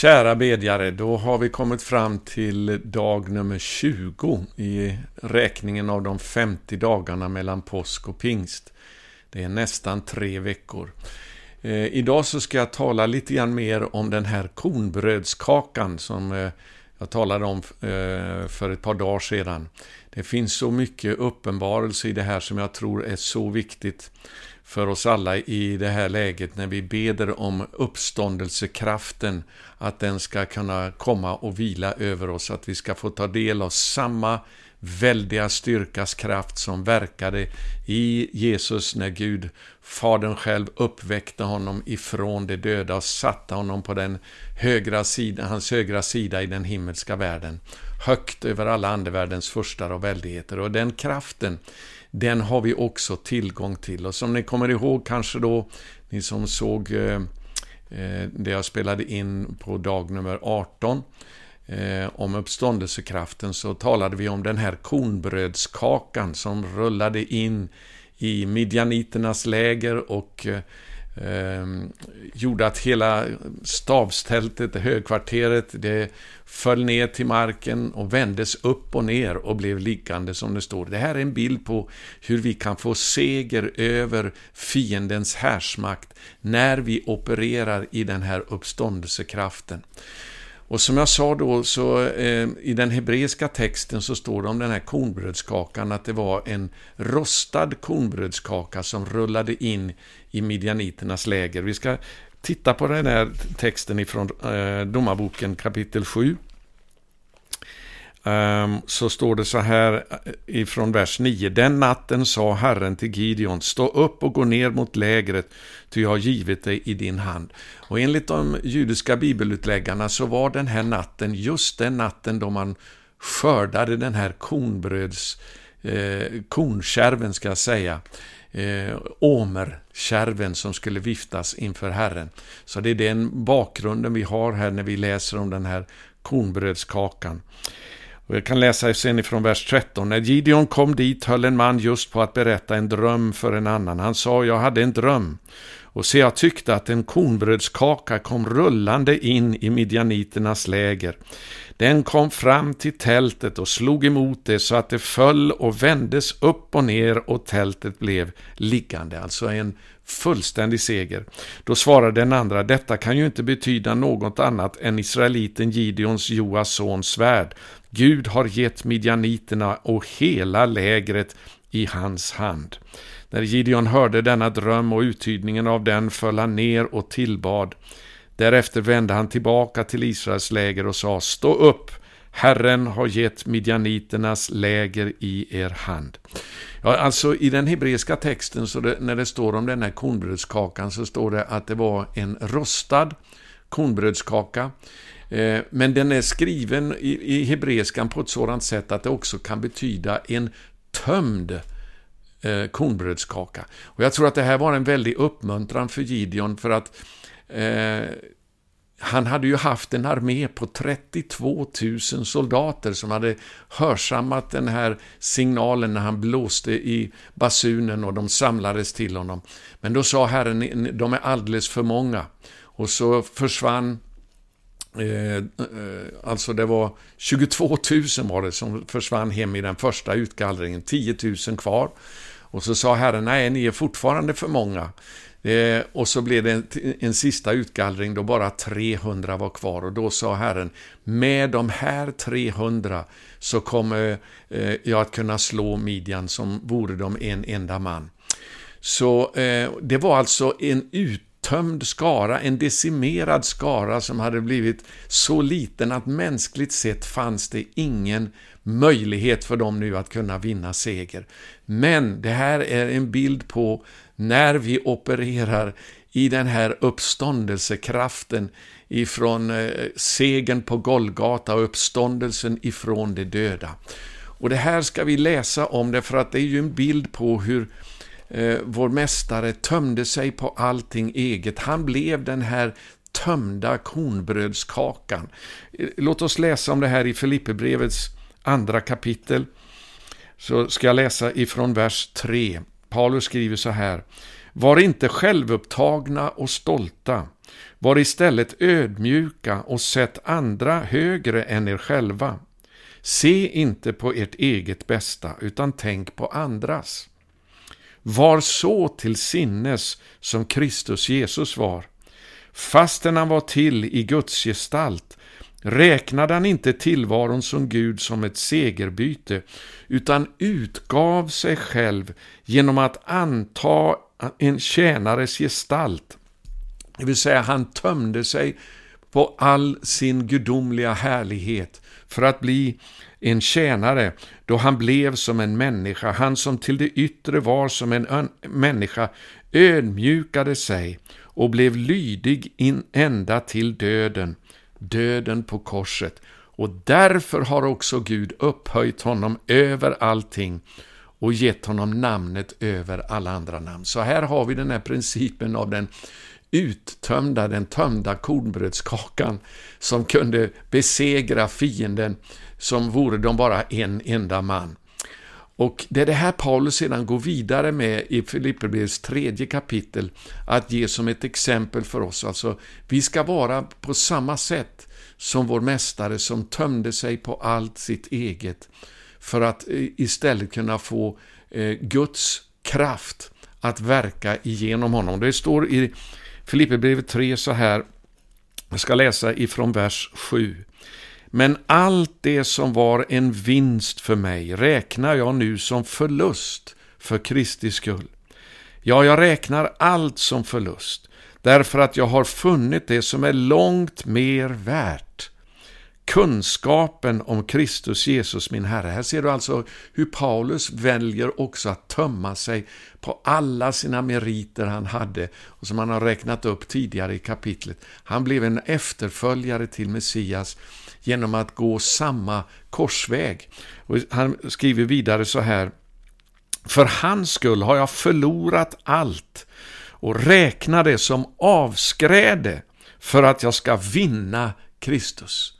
Kära bedjare, då har vi kommit fram till dag nummer 20 i räkningen av de 50 dagarna mellan påsk och pingst. Det är nästan tre veckor. Eh, idag så ska jag tala lite grann mer om den här kornbrödskakan som eh, jag talade om eh, för ett par dagar sedan. Det finns så mycket uppenbarelse i det här som jag tror är så viktigt för oss alla i det här läget när vi beder om uppståndelsekraften, att den ska kunna komma och vila över oss, att vi ska få ta del av samma väldiga styrkas kraft som verkade i Jesus när Gud, Fadern själv, uppväckte honom ifrån de döda och satte honom på den högra sidan, hans högra sida i den himmelska världen, högt över alla andevärldens furstar och väldigheter. Och den kraften, den har vi också tillgång till. Och som ni kommer ihåg kanske då, ni som såg eh, eh det jag spelade in på dag nummer 18, eh, om uppståndelsekraften, så talade vi om den här kornbrödskakan som rullade in i midjaniternas läger och eh, eh, gjorde att hela stabstältet, högkvarteret, det föll ner till marken och vändes upp och ner och blev liggande som det står. Det här är en bild på hur vi kan få seger över fiendens härsmakt när vi opererar i den här uppståndelsekraften. Och som jag sa då, så eh, i den hebreiska texten så står det om den här kornbrödskakan att det var en rostad kornbrödskaka som rullade in i midjaniternas läger. Vi ska titta på den här texten ifrån eh, Domarboken kapitel 7. Ehm, så står det så här eh, ifrån vers 9. Den natten sa Herren till Gideon, stå upp och gå ner mot lägret, ty jag har givit dig i din hand. Och enligt de judiska bibelutläggarna så var den här natten just den natten då man skördade den här kornbröds, eh, kornkärven ska jag säga, eh, omerkärven som skulle viftas inför Herren. Så det är den bakgrunden vi har här när vi läser om den här kornbrödskakan. Och jag kan läsa sen ifrån vers 13. När Gideon kom dit höll en man just på att berätta en dröm för en annan. Han sa, jag hade en dröm. Och se, jag tyckte att en kornbrödskaka kom rullande in i midjaniternas läger. Den kom fram till tältet och slog emot det så att det föll och vändes upp och ner och tältet blev liggande. Alltså en fullständig seger. Då svarade den andra, detta kan ju inte betyda något annat än israeliten Gideons Joas sons svärd. Gud har gett midjaniterna och hela lägret i hans hand. När Gideon hörde denna dröm och uttydningen av den föll han ner och tillbad. Därefter vände han tillbaka till Israels läger och sa, stå upp, Herren har gett midjaniternas läger i er hand. Ja, alltså i den hebreiska texten, så det, när det står om den här kornbrödskakan, så står det att det var en rostad kornbrödskaka. Eh, men den är skriven i, hebreiskan på ett sådant sätt att det också kan betyda en tömd eh, kornbrödskaka. Och jag tror att det här var en väldig uppmuntran för Gideon för att eh, han hade ju haft en armé på 32 000 soldater som hade hörsammat den här signalen när han blåste i basunen och de samlades till honom. Men då sa Herren, de är alldeles för många. Och så försvann Eh, eh, alltså det var 22 000 var det som försvann hem i den första utgallringen, 10 000 kvar. Och så sa Herren, nej, ni är fortfarande för många. Eh, och så blev det en, en sista utgallring då bara 300 var kvar och då sa Herren, med de här 300 så kommer eh, jag att kunna slå midjan som vore de en enda man. Så eh, det var alltså en ut tömd skara, en decimerad skara som hade blivit så liten att mänskligt sett fanns det ingen möjlighet för dem nu att kunna vinna seger. Men det här är en bild på när vi opererar i den här uppståndelsekraften ifrån eh, segern på Golgata och uppståndelsen ifrån de döda. Och det här ska vi läsa om det för att det är ju en bild på hur eh, vår mästare tömde sig på allting eget. Han blev den här tömda kornbrödskakan. Eh, låt oss läsa om det här i Filipperbrevets andra kapitel. Så ska jag läsa ifrån vers 3. Paulus skriver så här. Var inte självupptagna och stolta. Var istället ödmjuka och sätt andra högre än er själva. Se inte på ert eget bästa, utan tänk på andras. Var så till sinnes som Kristus Jesus var. Fastän han var till i Guds gestalt räknade han inte tillvaron som Gud som ett segerbyte, utan utgav sig själv genom att anta en tjänares gestalt. Det vill säga, han tömde sig på all sin gudomliga härlighet för att bli en tjänare då han blev som en människa, han som till det yttre var som en människa ödmjukade sig och blev lydig in ända till döden, döden på korset. Och därför har också Gud upphöjt honom över allting och gett honom namnet över alla andra namn. Så här har vi den här principen av den uttömda, den tömda kornbrödskakan som kunde besegra fienden som vore de bara en enda man. Och det är det här Paulus sedan går vidare med i Filipperbrevets tredje kapitel, att ge som ett exempel för oss. Alltså, vi ska vara på samma sätt som vår mästare som tömde sig på allt sitt eget, för att eh, istället kunna få eh, Guds kraft att verka igenom honom. Det står i Filipperbrevet 3 så här, jag ska läsa ifrån vers 7. Men allt det som var en vinst för mig räknar jag nu som förlust för Kristi skull. Ja, jag räknar allt som förlust, därför att jag har funnit det som är långt mer värt kunskapen om Kristus Jesus min Herre. Här ser du alltså hur Paulus väljer också att tömma sig på alla sina meriter han hade och som han har räknat upp tidigare i kapitlet. Han blev en efterföljare till Messias genom att gå samma korsväg. Och han skriver vidare så här För hans skull har jag förlorat allt och räknar det som avskräde för att jag ska vinna Kristus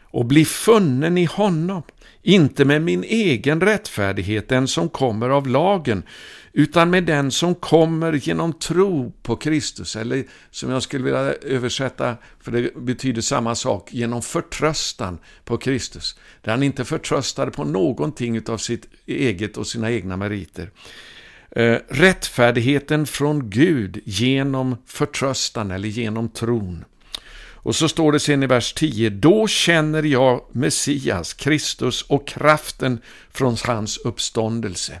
och bli funnen i honom, inte med min egen rättfärdighet, den som kommer av lagen, utan med den som kommer genom tro på Kristus, eller som jag skulle vilja översätta, för det betyder samma sak, genom förtröstan på Kristus. Där han inte förtröstade på någonting av sitt eget och sina egna meriter. Eh, rättfärdigheten från Gud genom förtröstan eller genom tron. Och så står det sen i vers 10, då känner jag Messias, Kristus och kraften från hans uppståndelse.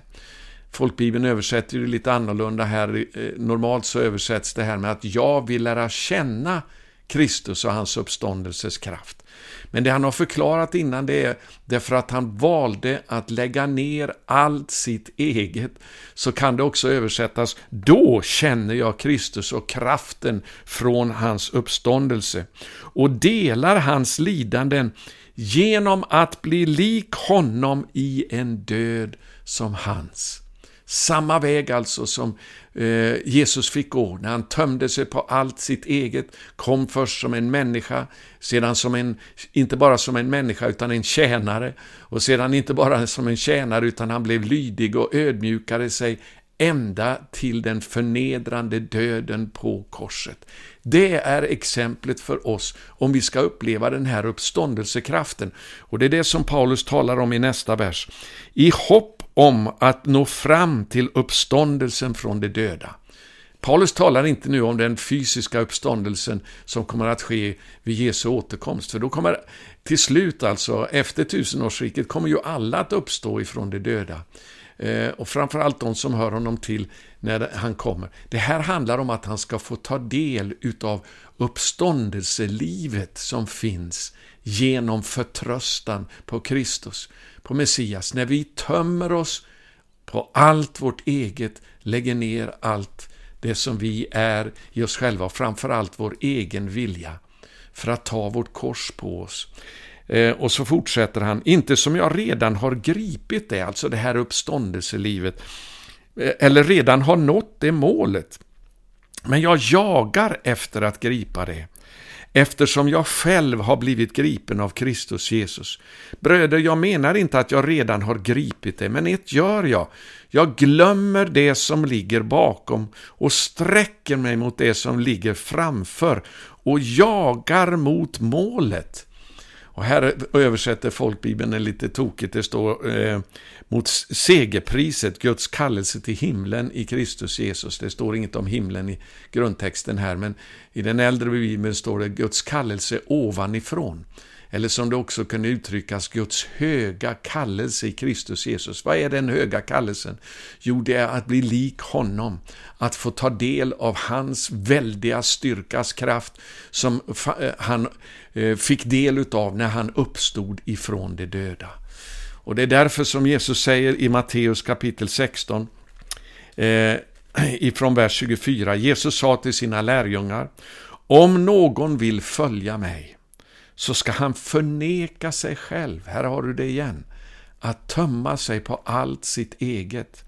Folkbibeln översätter det lite annorlunda här. Eh, normalt så översätts det här med att jag vill lära känna Kristus och hans uppståndelses kraft. Men det han har förklarat innan det är därför att han valde att lägga ner allt sitt eget, så kan det också översättas då känner jag Kristus och kraften från hans uppståndelse och delar hans lidanden genom att bli lik honom i en död som hans. Samma väg alltså som eh, Jesus fick gå när han tömde sig på allt sitt eget, kom först som en människa, sedan som en, inte bara som en människa utan en tjänare, och sedan inte bara som en tjänare utan han blev lydig och ödmjukade sig ända till den förnedrande döden på korset. Det är exemplet för oss om vi ska uppleva den här uppståndelsekraften. Och det är det som Paulus talar om i nästa vers. I hopp om att nå fram till uppståndelsen från de döda. Paulus talar inte nu om den fysiska uppståndelsen som kommer att ske vid Jesu återkomst, för då kommer till slut, alltså efter tusenårsriket, kommer ju alla att uppstå ifrån de döda. Eh, och framförallt de som hör honom till när han kommer. Det här handlar om att han ska få ta del utav uppståndelselivet som finns genom förtröstan på Kristus, på Messias. När vi tömmer oss på allt vårt eget, lägger ner allt det som vi är i oss själva och framförallt vår egen vilja för att ta vårt kors på oss. Eh, och så fortsätter han, inte som jag redan har gripit det, alltså det här uppståndelselivet, eh, eller redan har nått det målet. Men jag jagar efter att gripa det eftersom jag själv har blivit gripen av Kristus Jesus. Bröder, jag menar inte att jag redan har gripit det, men ett gör jag. Jag glömmer det som ligger bakom och sträcker mig mot det som ligger framför och jagar mot målet. Och här översätter folkbibeln lite tokigt. Det står eh, mot segerpriset, Guds kallelse till himlen i Kristus Jesus. Det står inget om himlen i grundtexten här, men i den äldre bibeln står det Guds kallelse ovanifrån. Eller som det också kunde uttryckas, Guds höga kallelse i Kristus Jesus. Vad är den höga kallelsen? Jo, det är att bli lik honom, att få ta del av hans väldiga styrkas kraft som eh, han eh, fick del utav när han uppstod ifrån de döda. Och det är därför som Jesus säger i Matteus kapitel 16, eh, ifrån vers 24, Jesus sa till sina lärjungar, om någon vill följa mig, så ska han förneka sig själv, här har du det igen, att tömma sig på allt sitt eget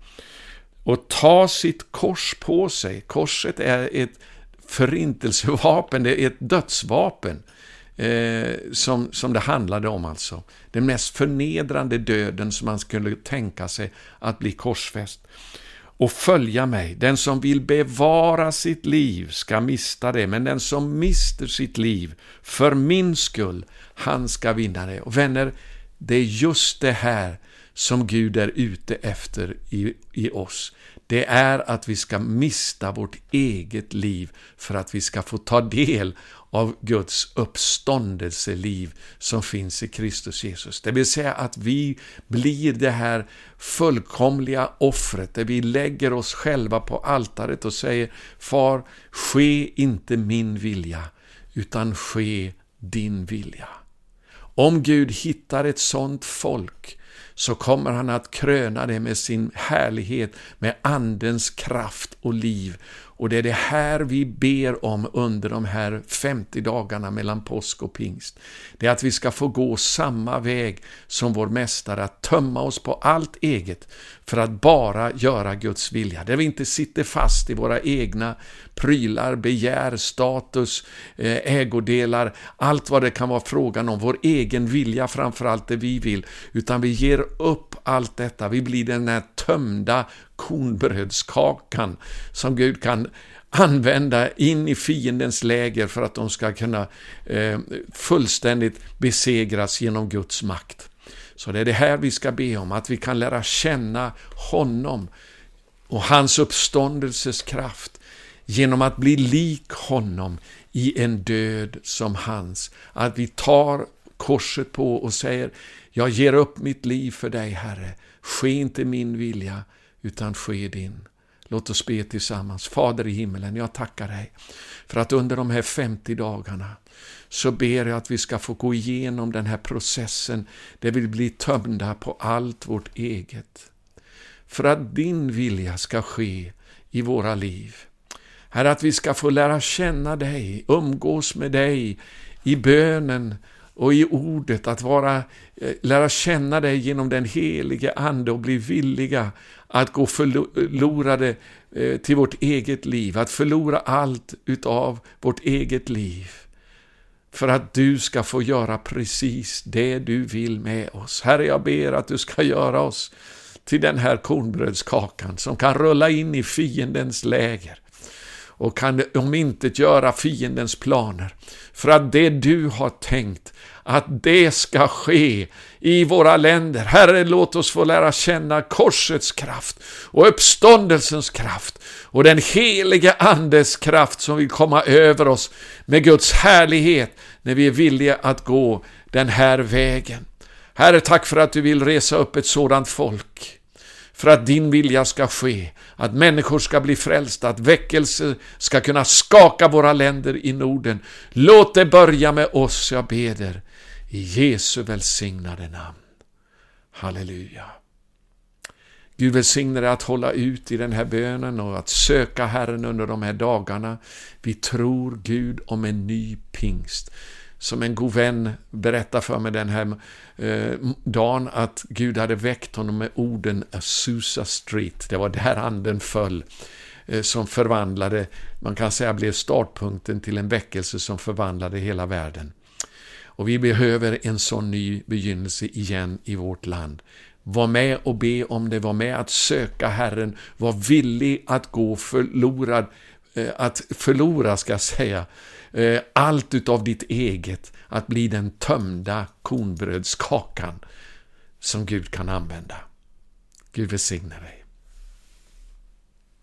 och ta sitt kors på sig. Korset är ett förintelsevapen, det är ett dödsvapen eh, som, som det handlade om alltså. Den mest förnedrande döden som man skulle tänka sig att bli korsfäst. Och följa mig. Den som vill bevara sitt liv ska mista det, men den som mister sitt liv för min skull, han ska vinna det. Och vänner, det är just det här som Gud är ute efter i, i oss. Det är att vi ska mista vårt eget liv för att vi ska få ta del av Guds uppståndelseliv som finns i Kristus Jesus. Det vill säga att vi blir det här fullkomliga offret, där vi lägger oss själva på altaret och säger Far, ske inte min vilja, utan ske din vilja. Om Gud hittar ett sådant folk så kommer han att kröna det med sin härlighet, med Andens kraft och liv. Och det är det här vi ber om under de här 50 dagarna mellan påsk och pingst. Det är att vi ska få gå samma väg som vår Mästare, att tömma oss på allt eget för att bara göra Guds vilja. Där vi inte sitter fast i våra egna prylar, begär, status, eh, ägodelar, allt vad det kan vara frågan om, vår egen vilja framförallt det vi vill, utan vi ger upp allt detta, vi blir den här tömda kornbrödskakan som Gud kan använda in i fiendens läger för att de ska kunna eh, fullständigt besegras genom Guds makt. Så det är det här vi ska be om, att vi kan lära känna honom och hans uppståndelses kraft genom att bli lik honom i en död som hans. Att vi tar korset på och säger, jag ger upp mitt liv för dig, Herre. Ske inte min vilja, utan ske din. Låt oss be tillsammans. Fader i himmelen, jag tackar dig för att under de här 50 dagarna så ber jag att vi ska få gå igenom den här processen där vi blir tömda på allt vårt eget. För att din vilja ska ske i våra liv. Herre, att vi ska få lära känna dig, umgås med dig i bönen och i ordet, att vara, eh, lära känna dig genom den helige Ande och bli villiga att gå förlorade eh, till vårt eget liv, att förlora allt utav vårt eget liv. För att du ska få göra precis det du vill med oss. Herre, jag ber att du ska göra oss till den här kornbrödskakan som kan rulla in i fiendens läger och kan om inte göra fiendens planer. För att det du har tänkt, att det ska ske i våra länder. Herre, låt oss få lära känna korsets kraft och uppståndelsens kraft och den helige Andes kraft som vill komma över oss med Guds härlighet när vi är villiga att gå den här vägen. Herre, tack för att du vill resa upp ett sådant folk för att din vilja ska ske, att människor ska bli frälsta, att väckelse ska kunna skaka våra länder i Norden. Låt det börja med oss, jag beder, i Jesu välsignade namn. Halleluja. Gud välsigne dig att hålla ut i den här bönen och att söka Herren under de här dagarna. Vi tror Gud om en ny pingst som en god vän berättade för mig den här eh, dagen att Gud hade väckt honom med orden Azusa Street. Det var där anden föll. eh, som förvandlade, man kan säga blev startpunkten till en väckelse som förvandlade hela världen. Och vi behöver en sån ny begynnelse igen i vårt land. Var med och be om det, var med att söka Herren, var villig att gå förlorad, eh, att förlora, ska jag säga, eh, allt utav ditt eget, att bli den tömda kornbrödskakan som Gud kan använda. Gud välsigne dig.